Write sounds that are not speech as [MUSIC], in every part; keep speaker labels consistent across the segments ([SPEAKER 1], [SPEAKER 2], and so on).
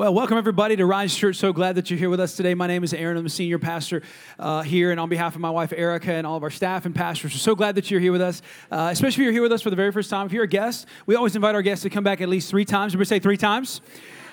[SPEAKER 1] Well, welcome everybody to Rise Church. So glad that you're here with us today. My name is Aaron. I'm the senior pastor uh, here, and on behalf of my wife Erica and all of our staff and pastors, we're so glad that you're here with us. Uh, especially if you're here with us for the very first time. If you're a guest, we always invite our guests to come back at least three times. Everybody say three times.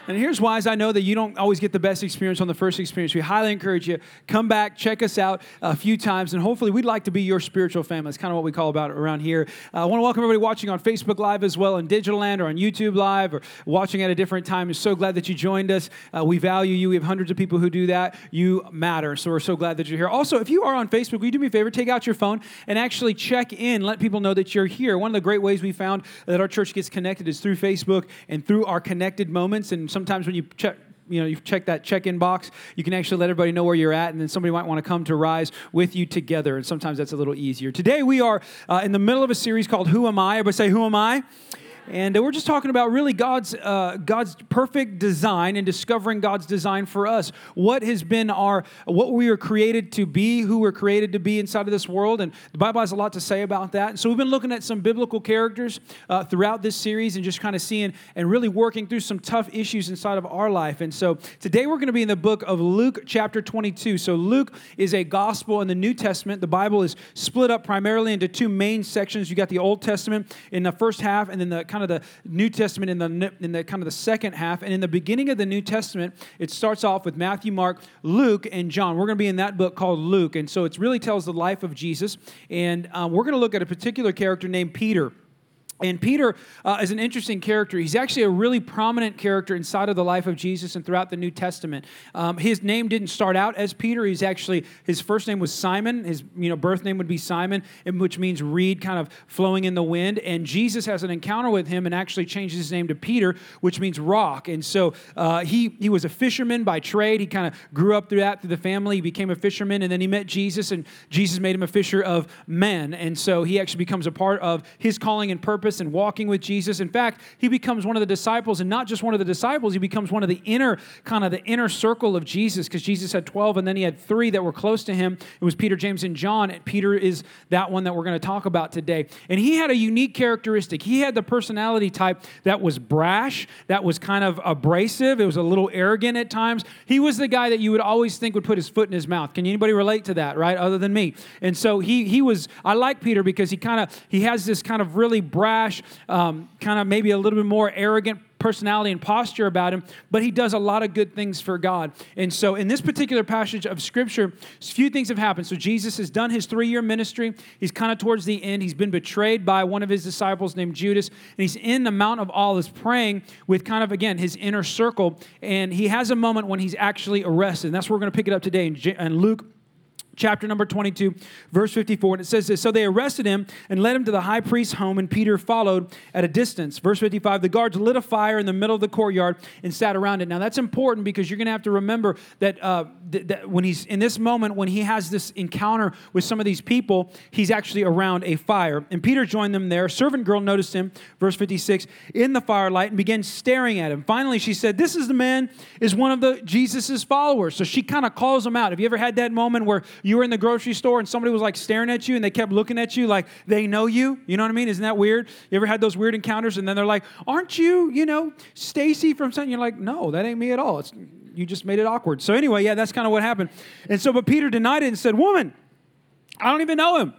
[SPEAKER 1] And here's why is I know that you don't always get the best experience on the first experience. We highly encourage you, come back, check us out a few times, and hopefully we'd like to be your spiritual family. That's kind of what we call about around here. Uh, I want to welcome everybody watching on Facebook Live as well, on Digital Land or on YouTube Live or watching at a different time. We're so glad that you joined us. Uh, we value you. We have hundreds of people who do that. You matter. So we're so glad that you're here. Also, if you are on Facebook, will you do me a favor? Take out your phone and actually check in. Let people know that you're here. One of the great ways we found that our church gets connected is through Facebook and through our connected moments. And sometimes when you check you know, you check that check-in box, you can actually let everybody know where you're at, and then somebody might want to come to Rise with you together, and sometimes that's a little easier. Today we are uh, in the middle of a series called Who Am I? Everybody say, Who Am I? And uh, we're just talking about really God's, uh, God's perfect design and discovering God's design for us. What has been our, what we were created to be, who we're created to be inside of this world. And the Bible has a lot to say about that. And so we've been looking at some biblical characters uh, throughout this series and just kind of seeing and really working through some tough issues inside of our life. And so today we're going to be in the book of Luke, chapter 22. So Luke is a gospel in the New Testament. The Bible is split up primarily into two main sections. You got the Old Testament in the first half, and then the kind of the New Testament in the, in the kind of the second half. And in the beginning of the New Testament, it starts off with Matthew, Mark, Luke, and John. We're going to be in that book called Luke. And so it really tells the life of Jesus. And um, we're going to look at a particular character named Peter. And Peter uh, is an interesting character. He's actually a really prominent character inside of the life of Jesus and throughout the New Testament. Um, his name didn't start out as Peter. He's actually his first name was Simon. His you know birth name would be Simon, which means reed, kind of flowing in the wind. And Jesus has an encounter with him and actually changes his name to Peter, which means rock. And so uh, he he was a fisherman by trade. He kind of grew up through that through the family. He became a fisherman, and then he met Jesus, and Jesus made him a fisher of men. And so he actually becomes a part of his calling and purpose purpose and walking with Jesus. In fact, he becomes one of the disciples, and not just one of the disciples, he becomes one of the inner, kind of the inner circle of Jesus, because Jesus had 12, and then he had three that were close to him. It was Peter, James, and John. And Peter is that one that we're going to talk about today. And he had a unique characteristic. He had the personality type that was brash, that was kind of abrasive, it was a little arrogant at times. He was the guy that you would always think would put his foot in his mouth. Can anybody relate to that, right? Other than me. And so he he was, I like Peter because he kind of he has this kind of really brash brash, um, kind of maybe a little bit more arrogant personality and posture about him, but he does a lot of good things for God. And so, in this particular passage of scripture, a few things have happened. So, Jesus has done his three year ministry. He's kind of towards the end. He's been betrayed by one of his disciples named Judas, and he's in the Mount of Olives praying with kind of, again, his inner circle. And he has a moment when he's actually arrested. And that's where we're going to pick it up today in Luke chapter number 22, verse 54. And it says this So they arrested him and led him to the high priest's home, and Peter followed at a distance. Verse 55 The guards lit a fire in the middle of the courtyard and sat around it. Now that's important because you're going to have to remember that, uh, th- that when he's in this moment, when he has this encounter with some of these people, he's actually around a fire. And Peter joined them there. Servant girl noticed him, verse 56, in the firelight and began staring at him. Finally, she said, This is the man, is one of the Jesus's followers. So she kind of calls him out. Have you ever had that moment where you were in the grocery store and somebody was like staring at you and they kept looking at you like they know you. You know what I mean? Isn't that weird? You ever had those weird encounters and then they're like, "Aren't you, you know, Stacy from something?" You're like, "No, that ain't me at all. It's you just made it awkward." So anyway, yeah, that's kind of what happened. And so, but Peter denied it and said, "Woman, I don't even know him.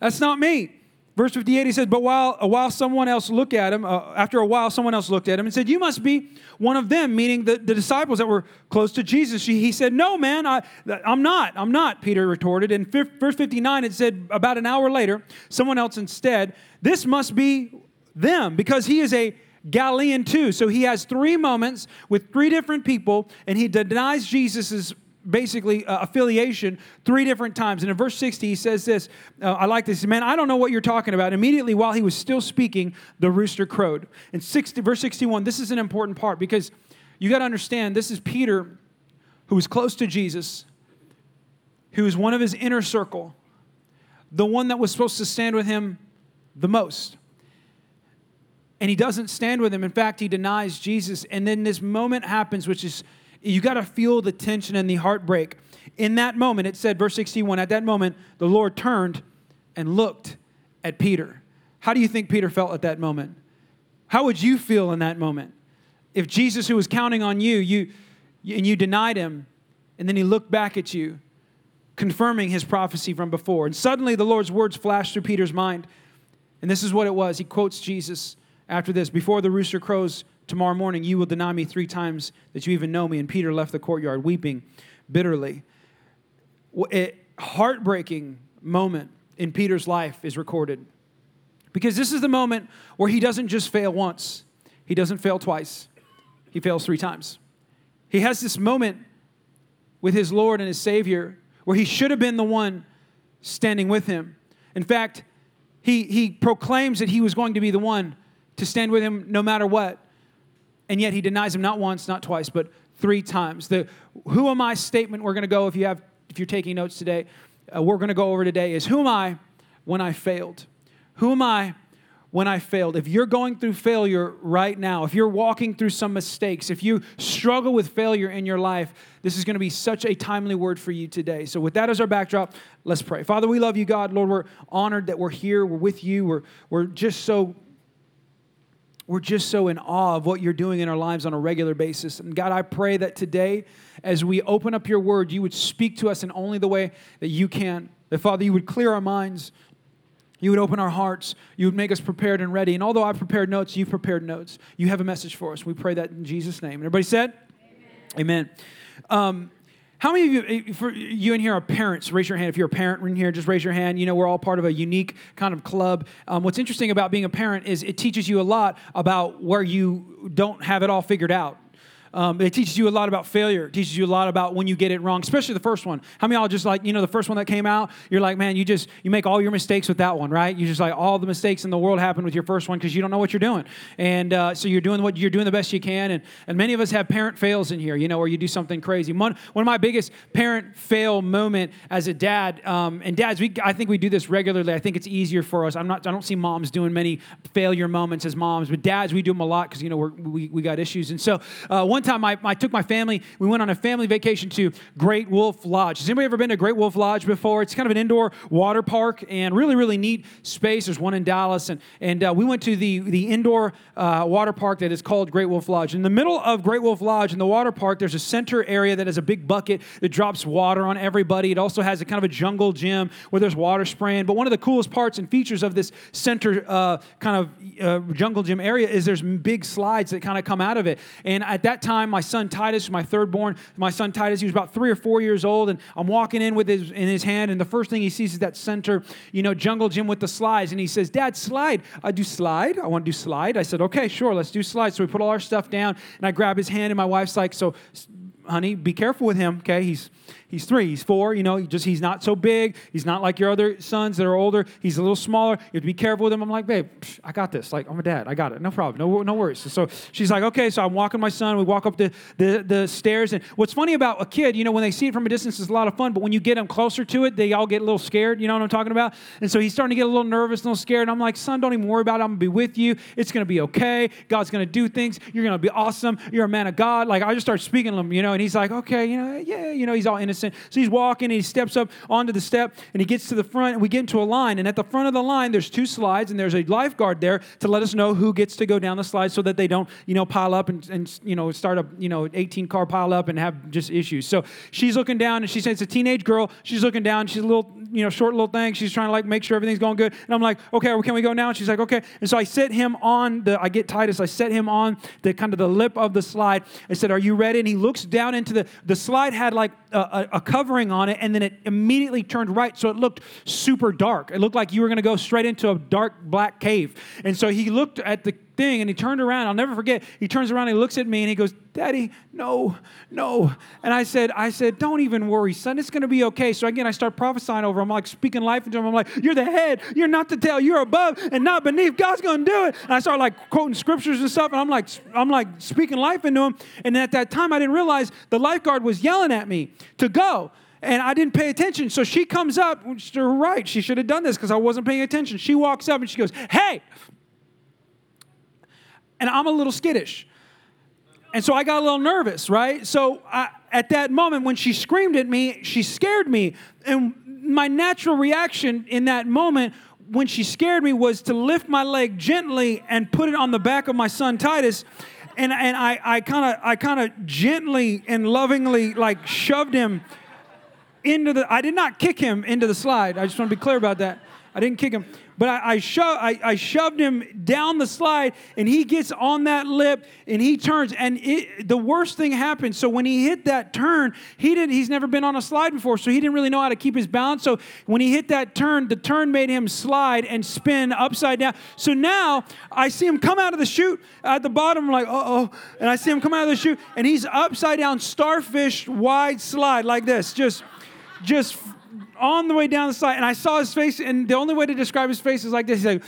[SPEAKER 1] That's not me." Verse 58, he said, But while, a while someone else looked at him, uh, after a while someone else looked at him and said, You must be one of them, meaning the, the disciples that were close to Jesus. She, he said, No, man, I, I'm not. I'm not, Peter retorted. And verse 59, it said, About an hour later, someone else instead, This must be them, because he is a Galilean too. So he has three moments with three different people, and he denies Jesus' basically uh, affiliation three different times. And in verse 60, he says this uh, I like this. Man, I don't know what you're talking about. Immediately while he was still speaking, the rooster crowed. In 60, verse 61, this is an important part because you got to understand this is Peter who was close to Jesus, who was one of his inner circle, the one that was supposed to stand with him the most. And he doesn't stand with him. In fact, he denies Jesus. And then this moment happens, which is you got to feel the tension and the heartbreak. In that moment, it said, verse 61, at that moment, the Lord turned and looked at Peter. How do you think Peter felt at that moment? How would you feel in that moment? if Jesus, who was counting on you, you and you denied him, and then he looked back at you, confirming his prophecy from before. And suddenly the Lord's words flashed through Peter's mind. And this is what it was. He quotes Jesus after this Before the rooster crows tomorrow morning, you will deny me three times that you even know me. And Peter left the courtyard weeping bitterly. A heartbreaking moment in Peter's life is recorded. Because this is the moment where he doesn't just fail once, he doesn't fail twice, he fails three times. He has this moment with his Lord and his Savior where he should have been the one standing with him. In fact, he, he proclaims that he was going to be the one to stand with him no matter what. And yet he denies him not once, not twice, but three times. The who am I statement we're going to go if you have if you're taking notes today, uh, we're going to go over today is who am I when I failed? Who am I when I failed. If you're going through failure right now, if you're walking through some mistakes, if you struggle with failure in your life, this is going to be such a timely word for you today. So, with that as our backdrop, let's pray. Father, we love you, God. Lord, we're honored that we're here. We're with you. We're, we're just so. We're just so in awe of what you're doing in our lives on a regular basis. And God, I pray that today, as we open up your word, you would speak to us in only the way that you can. That, Father, you would clear our minds, you would open our hearts. You would make us prepared and ready. And although I've prepared notes, you've prepared notes. You have a message for us. We pray that in Jesus' name. Everybody said? Amen. Amen. Um, how many of you, for you in here are parents? Raise your hand if you're a parent in here. Just raise your hand. You know, we're all part of a unique kind of club. Um, what's interesting about being a parent is it teaches you a lot about where you don't have it all figured out. Um, it teaches you a lot about failure. It teaches you a lot about when you get it wrong, especially the first one. How many y'all just like, you know, the first one that came out, you're like, man, you just, you make all your mistakes with that one, right? You just like, all the mistakes in the world happen with your first one because you don't know what you're doing. And uh, so you're doing what you're doing the best you can. And, and many of us have parent fails in here, you know, where you do something crazy. One, one of my biggest parent fail moment as a dad, um, and dads, we, I think we do this regularly. I think it's easier for us. I'm not, I don't see moms doing many failure moments as moms, but dads, we do them a lot because, you know, we we, got issues. And so uh, one time I, I took my my family, we went on a family vacation to Great Wolf Lodge. Has anybody ever been to Great Wolf Lodge before? It's kind of an indoor water park and really, really neat space. There's one in Dallas. And, and uh, we went to the, the indoor uh, water park that is called Great Wolf Lodge. In the middle of Great Wolf Lodge, in the water park, there's a center area that has a big bucket that drops water on everybody. It also has a kind of a jungle gym where there's water spraying. But one of the coolest parts and features of this center uh, kind of uh, jungle gym area is there's big slides that kind of come out of it. And at that time, my son Titus, my third born, my son Titus. He was about three or four years old, and I'm walking in with his in his hand, and the first thing he sees is that center, you know, jungle gym with the slides, and he says, "Dad, slide." I do slide. I want to do slide. I said, "Okay, sure, let's do slide." So we put all our stuff down, and I grab his hand, and my wife's like, "So, honey, be careful with him, okay? He's He's three. He's four. You know, he just he's not so big. He's not like your other sons that are older. He's a little smaller. You have to be careful with him. I'm like, babe, I got this. Like, I'm a dad. I got it. No problem. No, no worries. So she's like, okay. So I'm walking my son. We walk up the, the, the stairs. And what's funny about a kid, you know, when they see it from a distance, it's a lot of fun. But when you get them closer to it, they all get a little scared. You know what I'm talking about? And so he's starting to get a little nervous, a little scared. And I'm like, son, don't even worry about it. I'm going to be with you. It's going to be okay. God's going to do things. You're going to be awesome. You're a man of God. Like, I just start speaking to him, you know, and he's like, okay, you know, yeah, you know, he's all innocent. So he's walking and he steps up onto the step and he gets to the front and we get into a line. And at the front of the line, there's two slides and there's a lifeguard there to let us know who gets to go down the slide so that they don't, you know, pile up and, and you know, start a, you know, 18 car pile up and have just issues. So she's looking down and she says, it's a teenage girl. She's looking down. She's a little, you know, short little thing. She's trying to like make sure everything's going good. And I'm like, okay, well, can we go now? And she's like, okay. And so I set him on the, I get Titus, I set him on the kind of the lip of the slide. I said, are you ready? And he looks down into the, the slide had like a, a, covering on it and then it immediately turned right, so it looked super dark. It looked like you were going to go straight into a dark black cave. And so he looked at the thing and he turned around. I'll never forget. He turns around he looks at me and he goes, Daddy, no, no. And I said, I said, don't even worry, son. It's going to be okay. So again, I start prophesying over him, I'm like speaking life into him. I'm like, you're the head. You're not the tail. You're above and not beneath. God's going to do it. And I start like quoting scriptures and stuff. And I'm like, I'm like speaking life into him. And at that time, I didn't realize the lifeguard was yelling at me to go and I didn't pay attention. So she comes up, which right, she should have done this because I wasn't paying attention. She walks up and she goes, Hey! And I'm a little skittish. And so I got a little nervous, right? So I, at that moment, when she screamed at me, she scared me. And my natural reaction in that moment, when she scared me, was to lift my leg gently and put it on the back of my son Titus and, and I, kind of I kind of gently and lovingly like shoved him into the, I did not kick him into the slide. I just want to be clear about that. I didn't kick him. But I, I, sho- I, I shoved him down the slide, and he gets on that lip, and he turns, and it, the worst thing happened. So when he hit that turn, he didn't. He's never been on a slide before, so he didn't really know how to keep his balance. So when he hit that turn, the turn made him slide and spin upside down. So now I see him come out of the chute at the bottom, like uh oh, and I see him come out of the chute, and he's upside down, starfish wide slide like this, just just on the way down the slide, and I saw his face, and the only way to describe his face is like this. He's like,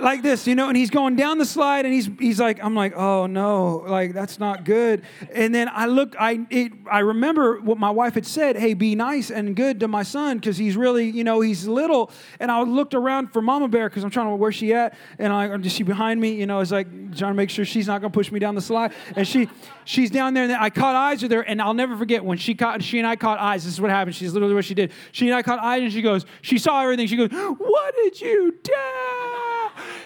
[SPEAKER 1] like this, you know, and he's going down the slide and he's he's like, I'm like, oh no, like that's not good. And then I look, I it, I remember what my wife had said, hey, be nice and good to my son because he's really, you know, he's little. And I looked around for Mama Bear because I'm trying to where she at, and I is she behind me? You know, it's like trying to make sure she's not gonna push me down the slide. And she she's down there, and I caught eyes with her, and I'll never forget when she caught she and I caught eyes. This is what happened. She's literally what she did. She and I caught eyes, and she goes, she saw everything. She goes, what did you do?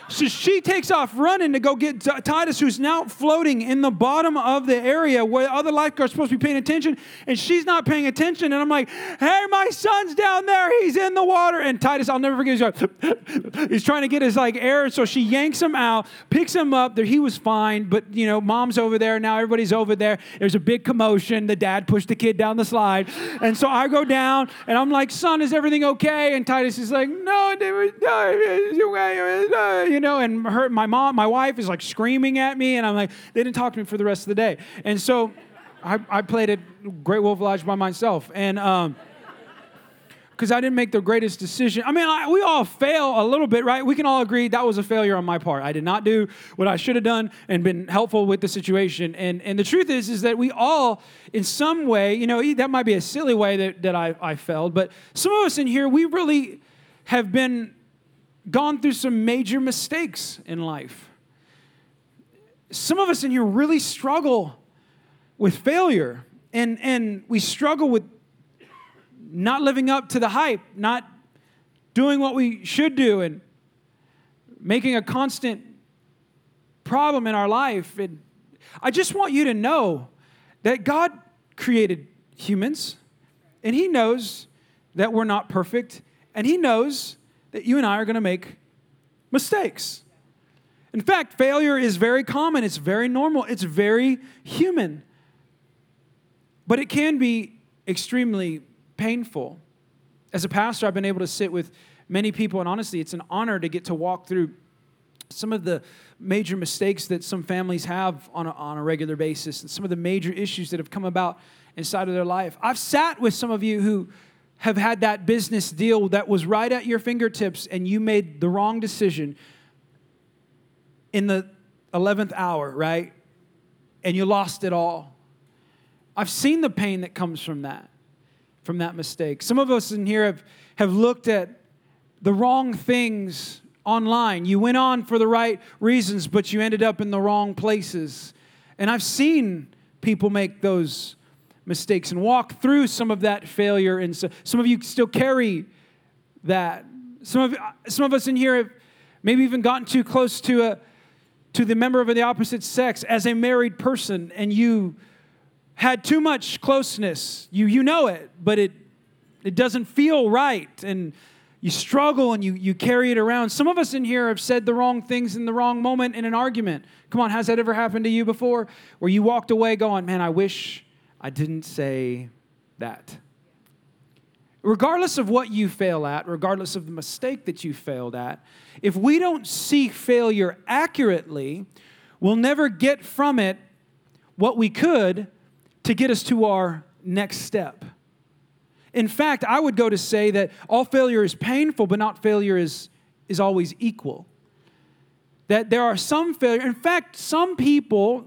[SPEAKER 1] So she takes off running to go get Titus, who's now floating in the bottom of the area where other lifeguards are supposed to be paying attention, and she's not paying attention. And I'm like, hey, my son's down there. He's in the water. And Titus, I'll never forget, he's, [LAUGHS] he's trying to get his like air. So she yanks him out, picks him up. There, he was fine, but you know, mom's over there. Now everybody's over there. There's a big commotion. The dad pushed the kid down the slide. And so I go down, and I'm like, son, is everything okay? And Titus is like, no, no, no, you know, and her, my mom, my wife is like screaming at me, and I'm like, they didn't talk to me for the rest of the day. And so I, I played at Great Wolf Lodge by myself. And, um, because I didn't make the greatest decision. I mean, I, we all fail a little bit, right? We can all agree that was a failure on my part. I did not do what I should have done and been helpful with the situation. And, and the truth is, is that we all, in some way, you know, that might be a silly way that, that I, I failed, but some of us in here, we really have been gone through some major mistakes in life. Some of us in here really struggle with failure, and, and we struggle with not living up to the hype, not doing what we should do, and making a constant problem in our life. And I just want you to know that God created humans, and He knows that we're not perfect, and He knows that you and I are going to make mistakes. In fact, failure is very common, it's very normal, it's very human. But it can be extremely painful. As a pastor, I've been able to sit with many people, and honestly, it's an honor to get to walk through some of the major mistakes that some families have on a, on a regular basis and some of the major issues that have come about inside of their life. I've sat with some of you who have had that business deal that was right at your fingertips and you made the wrong decision in the 11th hour, right? And you lost it all. I've seen the pain that comes from that, from that mistake. Some of us in here have, have looked at the wrong things online. You went on for the right reasons, but you ended up in the wrong places. And I've seen people make those mistakes and walk through some of that failure. And so, some of you still carry that. Some of, some of us in here have maybe even gotten too close to, a, to the member of the opposite sex as a married person, and you had too much closeness. You, you know it, but it, it doesn't feel right. And you struggle and you, you carry it around. Some of us in here have said the wrong things in the wrong moment in an argument. Come on, has that ever happened to you before? Where you walked away going, man, I wish I didn't say that. Regardless of what you fail at, regardless of the mistake that you failed at, if we don't see failure accurately, we'll never get from it what we could to get us to our next step. In fact, I would go to say that all failure is painful, but not failure is, is always equal. That there are some failure. In fact, some people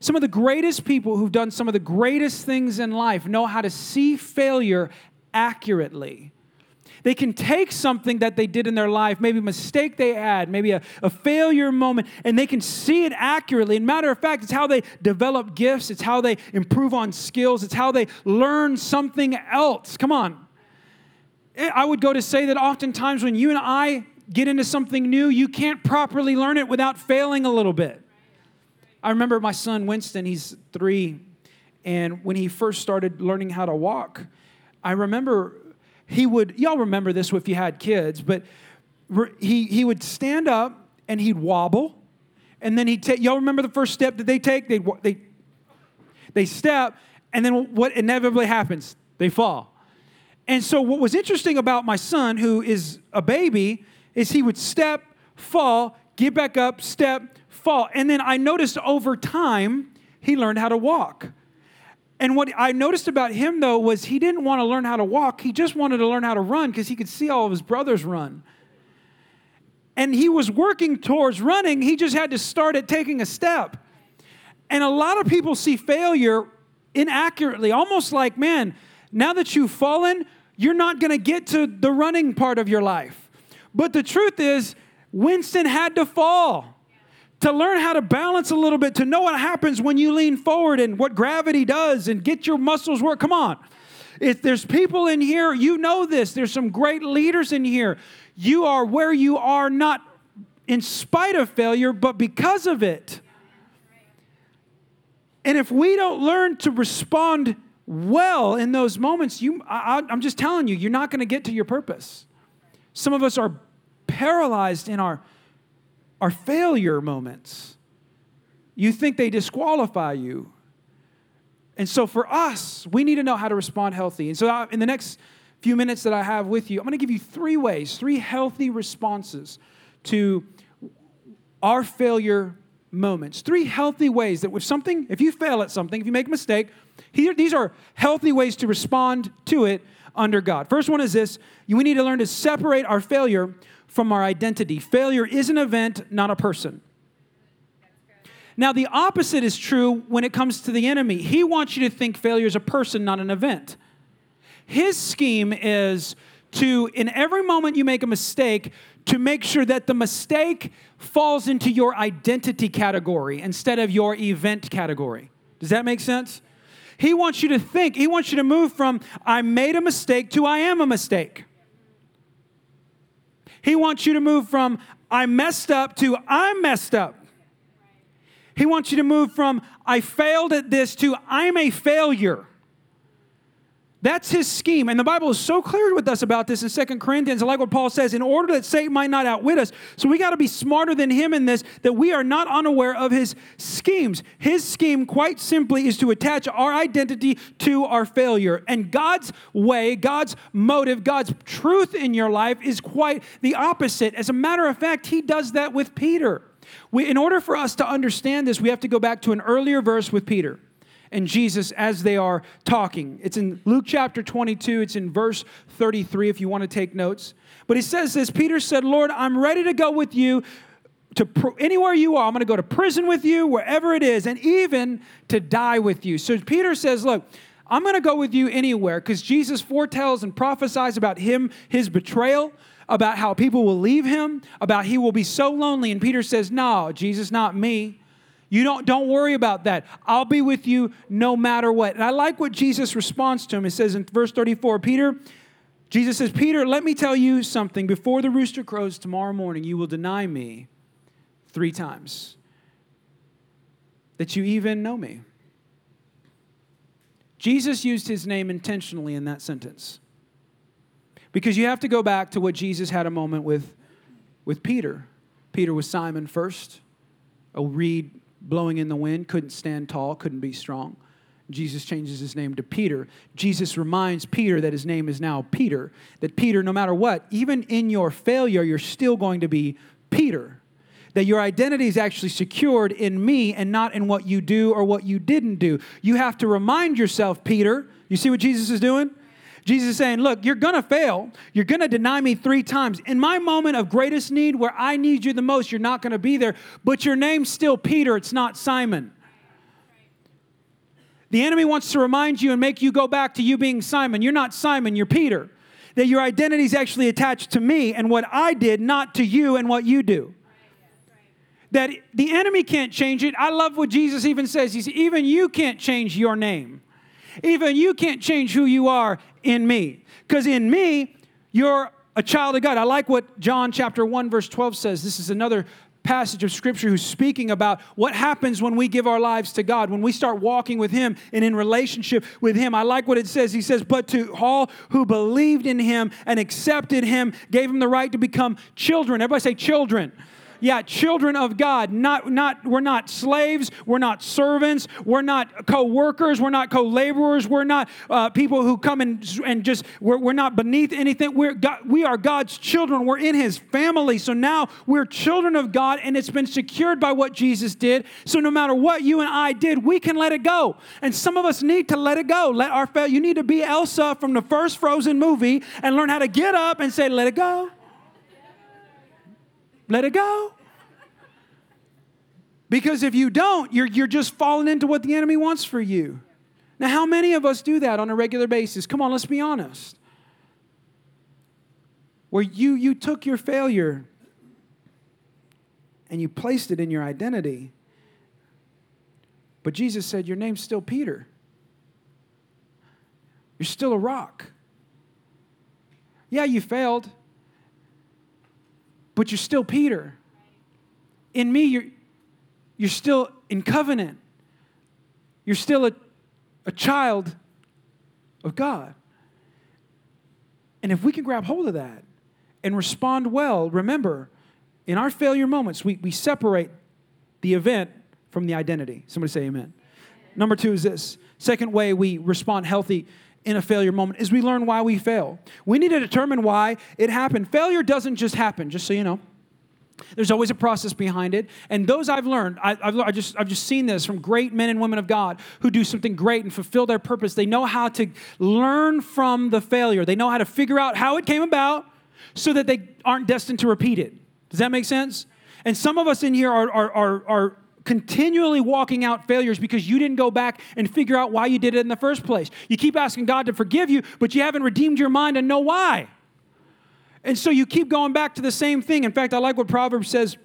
[SPEAKER 1] some of the greatest people who've done some of the greatest things in life know how to see failure accurately. They can take something that they did in their life, maybe a mistake they had, maybe a, a failure moment, and they can see it accurately. And matter of fact, it's how they develop gifts, it's how they improve on skills, it's how they learn something else. Come on. Eh, I would go to say that oftentimes when you and I get into something new, you can't properly learn it without failing a little bit. I remember my son Winston, he's three, and when he first started learning how to walk, I remember he would, y'all remember this if you had kids, but he, he would stand up and he'd wobble, and then he'd take, y'all remember the first step that they take? They, they, they step, and then what inevitably happens? They fall. And so, what was interesting about my son, who is a baby, is he would step, fall, get back up, step, fall. And then I noticed over time, he learned how to walk. And what I noticed about him, though, was he didn't want to learn how to walk. He just wanted to learn how to run because he could see all of his brothers run. And he was working towards running, he just had to start at taking a step. And a lot of people see failure inaccurately, almost like, man, now that you've fallen, you're not going to get to the running part of your life. But the truth is, Winston had to fall to learn how to balance a little bit, to know what happens when you lean forward and what gravity does and get your muscles work. Come on. If there's people in here, you know this. There's some great leaders in here. You are where you are not in spite of failure, but because of it. And if we don't learn to respond well in those moments, you, I, I'm just telling you, you're not going to get to your purpose. Some of us are paralyzed in our are failure moments. You think they disqualify you. And so for us, we need to know how to respond healthy. And so in the next few minutes that I have with you, I'm going to give you three ways, three healthy responses to our failure moments. Three healthy ways that if something, if you fail at something, if you make a mistake, here, these are healthy ways to respond to it under God. First one is this we need to learn to separate our failure from our identity. Failure is an event, not a person. Now, the opposite is true when it comes to the enemy. He wants you to think failure is a person, not an event. His scheme is to, in every moment you make a mistake, to make sure that the mistake falls into your identity category instead of your event category. Does that make sense? He wants you to think, he wants you to move from I made a mistake to I am a mistake. He wants you to move from I messed up to I'm messed up. He wants you to move from I failed at this to I'm a failure. That's his scheme. And the Bible is so clear with us about this in Second Corinthians. I like what Paul says in order that Satan might not outwit us. So we got to be smarter than him in this, that we are not unaware of his schemes. His scheme, quite simply, is to attach our identity to our failure. And God's way, God's motive, God's truth in your life is quite the opposite. As a matter of fact, he does that with Peter. We, in order for us to understand this, we have to go back to an earlier verse with Peter and Jesus as they are talking. It's in Luke chapter 22, it's in verse 33 if you want to take notes. But he says this Peter said, Lord, I'm ready to go with you to pr- anywhere you are. I'm going to go to prison with you, wherever it is, and even to die with you. So Peter says, Look, I'm going to go with you anywhere because Jesus foretells and prophesies about him, his betrayal, about how people will leave him, about he will be so lonely. And Peter says, No, Jesus, not me. You don't, don't worry about that. I'll be with you no matter what. And I like what Jesus responds to him. It says in verse 34, Peter, Jesus says, Peter, let me tell you something. Before the rooster crows tomorrow morning, you will deny me three times that you even know me. Jesus used his name intentionally in that sentence. Because you have to go back to what Jesus had a moment with, with Peter. Peter was Simon first, oh, a reed blowing in the wind, couldn't stand tall, couldn't be strong. Jesus changes his name to Peter. Jesus reminds Peter that his name is now Peter, that Peter, no matter what, even in your failure, you're still going to be Peter. That your identity is actually secured in me and not in what you do or what you didn't do. You have to remind yourself, Peter. You see what Jesus is doing? Jesus is saying, Look, you're going to fail. You're going to deny me three times. In my moment of greatest need, where I need you the most, you're not going to be there. But your name's still Peter, it's not Simon. The enemy wants to remind you and make you go back to you being Simon. You're not Simon, you're Peter. That your identity is actually attached to me and what I did, not to you and what you do. That the enemy can't change it. I love what Jesus even says. He says, even you can't change your name. Even you can't change who you are in me. Because in me, you're a child of God. I like what John chapter 1, verse 12 says. This is another passage of scripture who's speaking about what happens when we give our lives to God, when we start walking with Him and in relationship with Him. I like what it says. He says, But to all who believed in Him and accepted Him, gave Him the right to become children. Everybody say, children yeah, children of God. Not, not, we're not slaves. We're not servants. We're not co workers. We're not co laborers. We're not uh, people who come and, and just, we're, we're not beneath anything. We're God, we are God's children. We're in His family. So now we're children of God, and it's been secured by what Jesus did. So no matter what you and I did, we can let it go. And some of us need to let it go. Let our you need to be Elsa from the first Frozen movie and learn how to get up and say, "Let it go." Let it go. Because if you don't, you're, you're just falling into what the enemy wants for you. Now, how many of us do that on a regular basis? Come on, let's be honest. Where you, you took your failure and you placed it in your identity. But Jesus said, Your name's still Peter. You're still a rock. Yeah, you failed but you're still Peter. In me, you're, you're still in covenant. You're still a, a child of God. And if we can grab hold of that and respond well, remember, in our failure moments, we, we separate the event from the identity. Somebody say amen. Number two is this second way we respond healthy in a failure moment is we learn why we fail. We need to determine why it happened. Failure doesn't just happen, just so you know. There's always a process behind it. And those I've learned, I, have I just, I've just seen this from great men and women of God who do something great and fulfill their purpose. They know how to learn from the failure, they know how to figure out how it came about so that they aren't destined to repeat it. Does that make sense? And some of us in here are, are, are, are continually walking out failures because you didn't go back and figure out why you did it in the first place. You keep asking God to forgive you, but you haven't redeemed your mind and know why. And so you keep going back to the same thing. In fact, I like what Proverbs says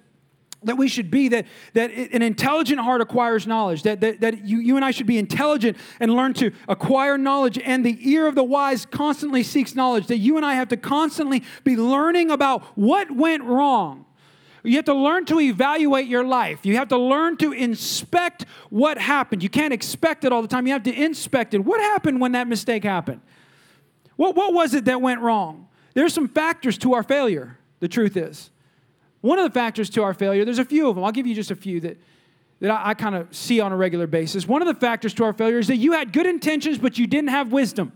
[SPEAKER 1] that we should be that, that an intelligent heart acquires knowledge that, that, that you, you and i should be intelligent and learn to acquire knowledge and the ear of the wise constantly seeks knowledge that you and i have to constantly be learning about what went wrong you have to learn to evaluate your life. You have to learn to inspect what happened. You can't expect it all the time. You have to inspect it. What happened when that mistake happened? What, what was it that went wrong? There's some factors to our failure, the truth is. One of the factors to our failure, there's a few of them. I'll give you just a few that, that I, I kind of see on a regular basis. One of the factors to our failure is that you had good intentions, but you didn't have wisdom.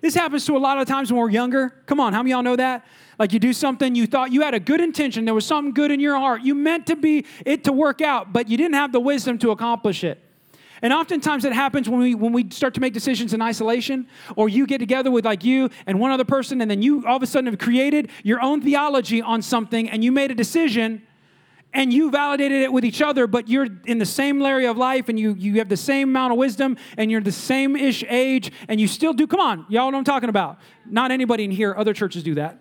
[SPEAKER 1] This happens to a lot of times when we're younger. Come on, how many y'all know that? Like you do something, you thought you had a good intention, there was something good in your heart. You meant to be it to work out, but you didn't have the wisdom to accomplish it. And oftentimes it happens when we when we start to make decisions in isolation, or you get together with like you and one other person, and then you all of a sudden have created your own theology on something, and you made a decision, and you validated it with each other, but you're in the same area of life, and you you have the same amount of wisdom, and you're the same ish age, and you still do. Come on, y'all know what I'm talking about. Not anybody in here. Other churches do that.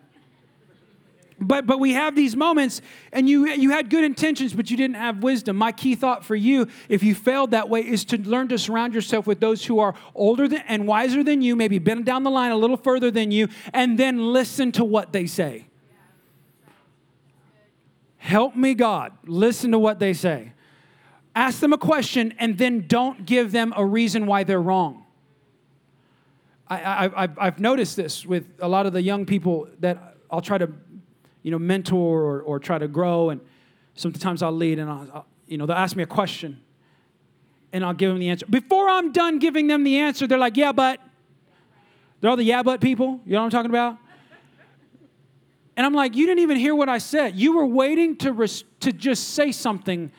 [SPEAKER 1] But, but we have these moments, and you, you had good intentions, but you didn't have wisdom. My key thought for you, if you failed that way, is to learn to surround yourself with those who are older than, and wiser than you, maybe been down the line a little further than you, and then listen to what they say. Help me, God. Listen to what they say. Ask them a question, and then don't give them a reason why they're wrong. I, have noticed this with a lot of the young people that I'll try to you know, mentor or, or try to grow. And sometimes I'll lead and I'll, I'll, you know, they'll ask me a question and I'll give them the answer. Before I'm done giving them the answer, they're like, yeah, but. They're all the yeah, but people. You know what I'm talking about? And I'm like, you didn't even hear what I said. You were waiting to, res- to just say something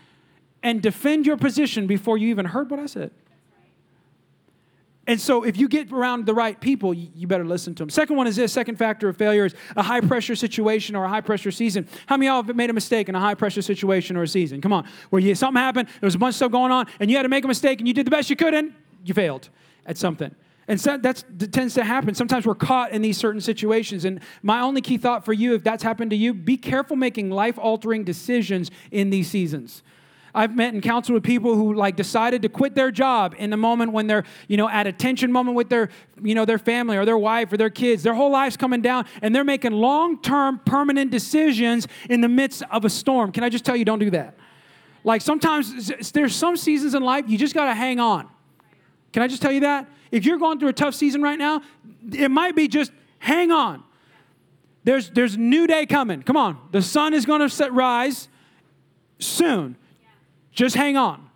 [SPEAKER 1] and defend your position before you even heard what I said. And so, if you get around the right people, you better listen to them. Second one is this second factor of failure is a high pressure situation or a high pressure season. How many of y'all have made a mistake in a high pressure situation or a season? Come on, where you, something happened, there was a bunch of stuff going on, and you had to make a mistake, and you did the best you could, and you failed at something. And so that tends to happen. Sometimes we're caught in these certain situations. And my only key thought for you, if that's happened to you, be careful making life altering decisions in these seasons. I've met and counseled with people who like decided to quit their job in the moment when they're, you know, at a tension moment with their, you know, their family or their wife or their kids. Their whole life's coming down and they're making long-term permanent decisions in the midst of a storm. Can I just tell you don't do that? Like sometimes there's some seasons in life you just got to hang on. Can I just tell you that? If you're going through a tough season right now, it might be just hang on. There's there's new day coming. Come on. The sun is going to set rise soon. Just hang on.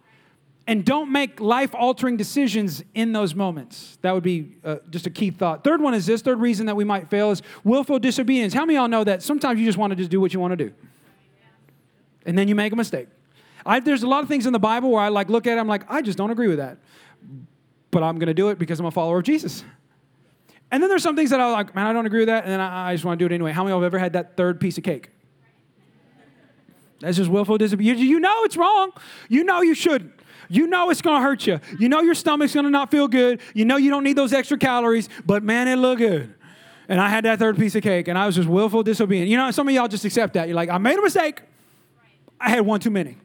[SPEAKER 1] And don't make life altering decisions in those moments. That would be uh, just a key thought. Third one is this third reason that we might fail is willful disobedience. How many y'all know that sometimes you just want to just do what you want to do? And then you make a mistake. I, there's a lot of things in the Bible where I like look at it, I'm like, I just don't agree with that. But I'm going to do it because I'm a follower of Jesus. And then there's some things that I'm like, man, I don't agree with that, and then I, I just want to do it anyway. How many of you have ever had that third piece of cake? That's just willful disobedience. You, know it's wrong. You know you shouldn't. You know it's going to hurt you. You know your stomach's going to not feel good. You know you don't need those extra calories, but man, it looked good. And I had that third piece of cake, and I was just willful disobedient. You know, some of y'all just accept that. You're like, I made a mistake. I had one too many.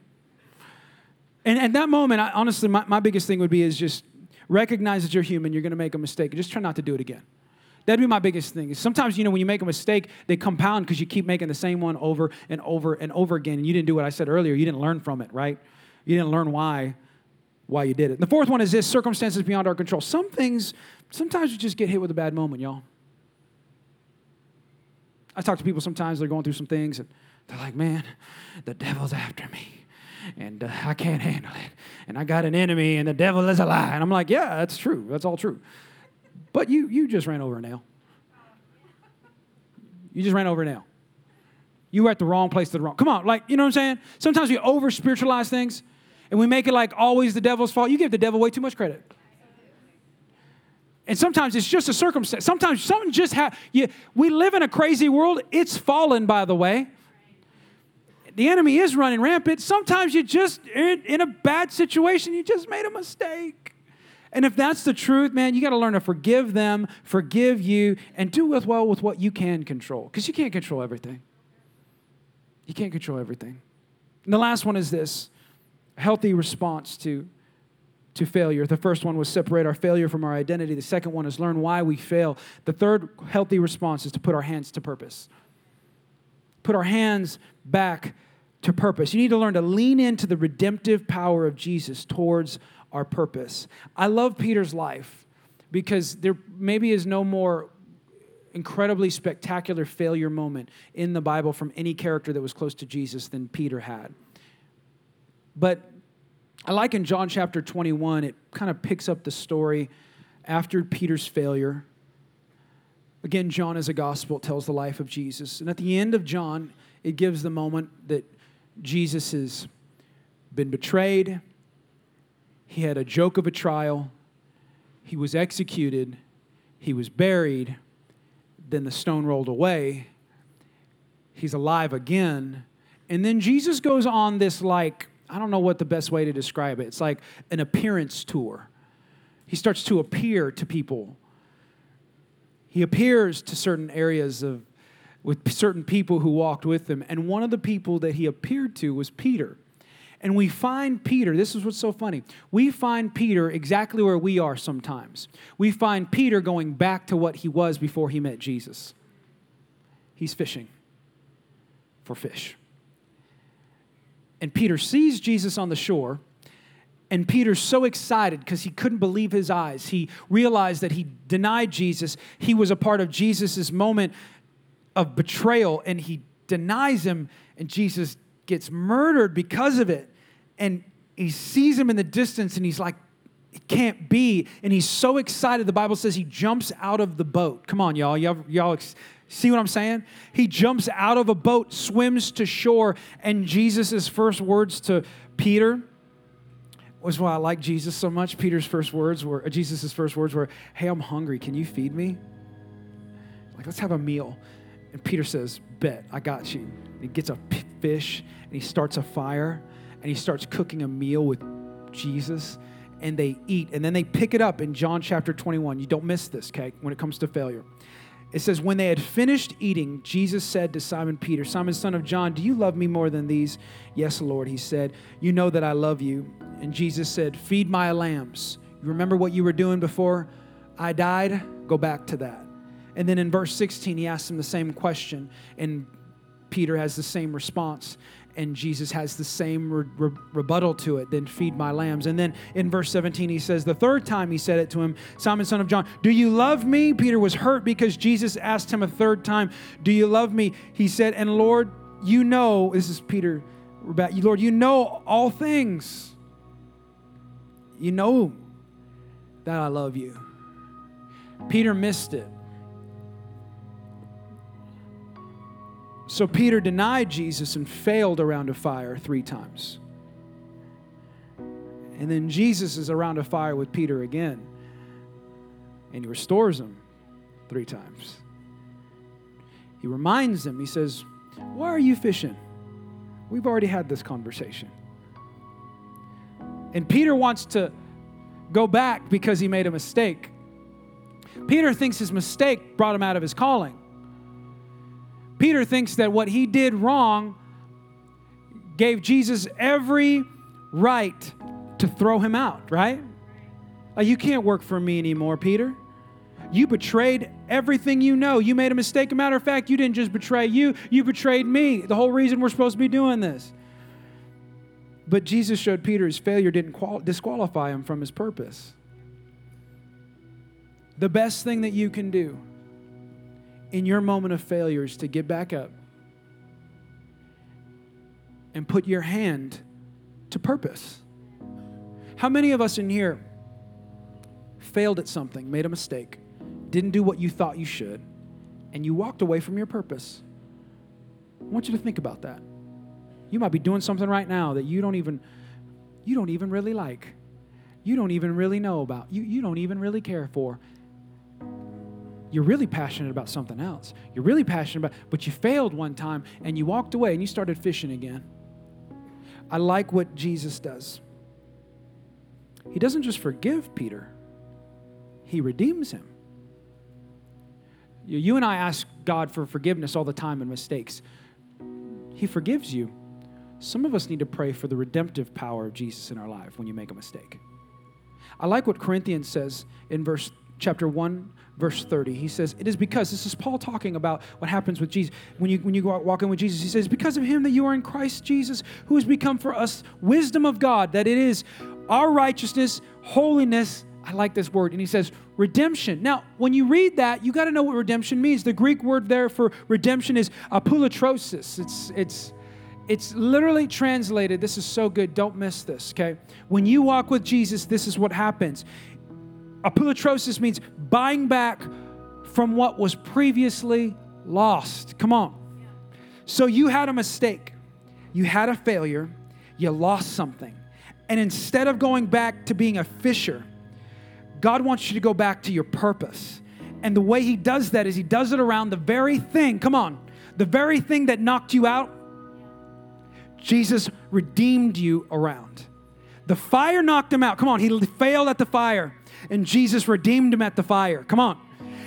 [SPEAKER 1] And at that moment, I, honestly, my, my biggest thing would be is just recognize that you're human, you're going to make a mistake, and just try not to do it again. That'd be my biggest thing. Sometimes, you know, when you make a mistake, they compound because you keep making the same one over and over and over again. And you didn't do what I said earlier. You didn't learn from it, right? You didn't learn why, why you did it. And the fourth one is this circumstances beyond our control. Some things, sometimes you just get hit with a bad moment, y'all. I talk to people sometimes, they're going through some things, and they're like, man, the devil's after me. And uh, I can't handle it. And I got an enemy, and the devil is a lie. And I'm like, yeah, that's true. That's all true. But you, you just ran over a nail. You just ran over a nail. You were at the wrong place at the wrong. Come on, like, you know what I'm saying? Sometimes we over spiritualize things and we make it like always the devil's fault. You give the devil way too much credit. And sometimes it's just a circumstance. Sometimes something just happens. We live in a crazy world. It's fallen, by the way. The enemy is running rampant. Sometimes you just, in, a bad situation, you just made a mistake. And if that's the truth, man, you got to learn to forgive them, forgive you, and do with well with what you can control. Because you can't control everything. You can't control everything. And the last one is this healthy response to, to failure. The first one was separate our failure from our identity. The second one is learn why we fail. The third healthy response is to put our hands to purpose. Put our hands back to purpose. You need to learn to lean into the redemptive power of Jesus towards our purpose. I love Peter's life because there maybe is no more incredibly spectacular failure moment in the Bible from any character that was close to Jesus than Peter had. But I like in John chapter 21, it kind of picks up the story after Peter's failure. Again, John as a gospel it tells the life of Jesus. And at the end of John, it gives the moment that Jesus has been betrayed, he had a joke of a trial. He was executed. He was buried. Then the stone rolled away. He's alive again. And then Jesus goes on this, like, I don't know what the best way to describe it. It's like an appearance tour. He starts to appear to people. He appears to certain areas of, with certain people who walked with him. And one of the people that he appeared to was Peter. And we find Peter, this is what's so funny. We find Peter exactly where we are sometimes. We find Peter going back to what he was before he met Jesus. He's fishing for fish. And Peter sees Jesus on the shore, and Peter's so excited because he couldn't believe his eyes. He realized that he denied Jesus. He was a part of Jesus' moment of betrayal, and he denies him, and Jesus gets murdered because of it. And he sees him in the distance and he's like, it can't be. And he's so excited. The Bible says he jumps out of the boat. Come on, y'all. Y'all, y'all see what I'm saying? He jumps out of a boat, swims to shore, and Jesus' first words to Peter was why I like Jesus so much. Peter's first words were, uh, Jesus' first words were, Hey, I'm hungry. Can you feed me? Like, let's have a meal. And Peter says, Bet, I got you. And he gets a fish and he starts a fire and he starts cooking a meal with Jesus and they eat and then they pick it up in John chapter 21. You don't miss this, okay, when it comes to failure. it says, When they had finished eating, Jesus said to Simon Peter, Simon, son of John, do you love me more than these? Yes, Lord, he said, You know that I love you. And Jesus said, Feed my lambs. You remember what you were doing before I died? Go back to that. And then in verse 16, he asks him the same question, and Peter has the same response and Jesus has the same re- re- rebuttal to it, then feed my lambs. And then in verse 17, he says, The third time he said it to him, Simon, son of John, do you love me? Peter was hurt because Jesus asked him a third time, Do you love me? He said, And Lord, you know, this is Peter, Lord, you know all things. You know that I love you. Peter missed it. So Peter denied Jesus and failed around a fire three times. And then Jesus is around a fire with Peter again, and he restores him three times. He reminds him, he says, Why are you fishing? We've already had this conversation. And Peter wants to go back because he made a mistake. Peter thinks his mistake brought him out of his calling. Peter thinks that what he did wrong gave Jesus every right to throw him out, right? Uh, you can't work for me anymore, Peter. You betrayed everything you know. You made a mistake. A matter of fact, you didn't just betray you, you betrayed me. The whole reason we're supposed to be doing this. But Jesus showed Peter his failure didn't qual- disqualify him from his purpose. The best thing that you can do in your moment of failures to get back up and put your hand to purpose. How many of us in here failed at something, made a mistake, didn't do what you thought you should, and you walked away from your purpose? I want you to think about that. You might be doing something right now that you don't even you don't even really like. You don't even really know about. You, you don't even really care for you're really passionate about something else. You're really passionate about, but you failed one time and you walked away and you started fishing again. I like what Jesus does. He doesn't just forgive Peter, he redeems him. You and I ask God for forgiveness all the time and mistakes. He forgives you. Some of us need to pray for the redemptive power of Jesus in our life when you make a mistake. I like what Corinthians says in verse chapter 1 verse 30 he says it is because this is paul talking about what happens with jesus. When you when you go out walking with jesus he says because of him that you are in christ jesus who has become for us wisdom of god that it is our righteousness holiness i like this word and he says redemption. Now when you read that you got to know what redemption means. The greek word there for redemption is apolutrosis it's it's it's literally translated this is so good don't miss this okay? When you walk with jesus this is what happens Apolutrosis means buying back from what was previously lost. Come on. So you had a mistake, you had a failure, you lost something. And instead of going back to being a fisher, God wants you to go back to your purpose. And the way He does that is He does it around the very thing, come on, the very thing that knocked you out, Jesus redeemed you around. The fire knocked him out. Come on, he failed at the fire and Jesus redeemed him at the fire. Come on.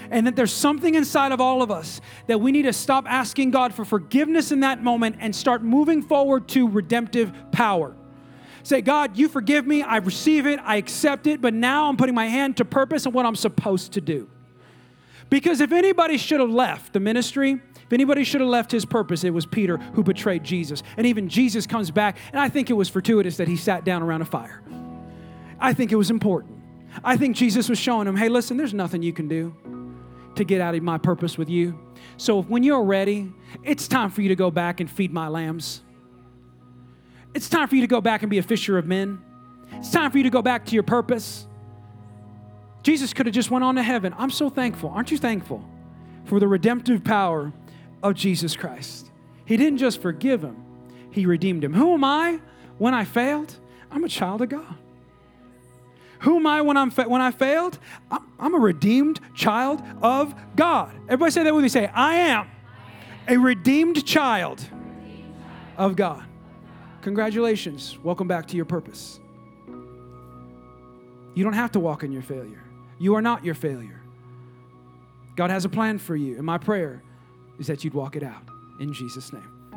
[SPEAKER 1] And that there's something inside of all of us that we need to stop asking God for forgiveness in that moment and start moving forward to redemptive power. Say, God, you forgive me. I receive it. I accept it. But now I'm putting my hand to purpose and what I'm supposed to do. Because if anybody should have left the ministry, if anybody should have left his purpose, it was Peter who betrayed Jesus. And even Jesus comes back, and I think it was fortuitous that he sat down around a fire. I think it was important. I think Jesus was showing him, hey, listen, there's nothing you can do to get out of my purpose with you. So when you're ready, it's time for you to go back and feed my lambs. It's time for you to go back and be a fisher of men. It's time for you to go back to your purpose. Jesus could have just went on to heaven. I'm so thankful. Aren't you thankful for the redemptive power of Jesus Christ? He didn't just forgive him, he redeemed him. Who am I when I failed? I'm a child of God. Who am I when, I'm fa- when I failed? I'm, I'm a redeemed child of God. Everybody say that with me. Say, I am a redeemed child of God. Congratulations. Welcome back to your purpose. You don't have to walk in your failure. You are not your failure. God has a plan for you. And my prayer is that you'd walk it out in Jesus' name.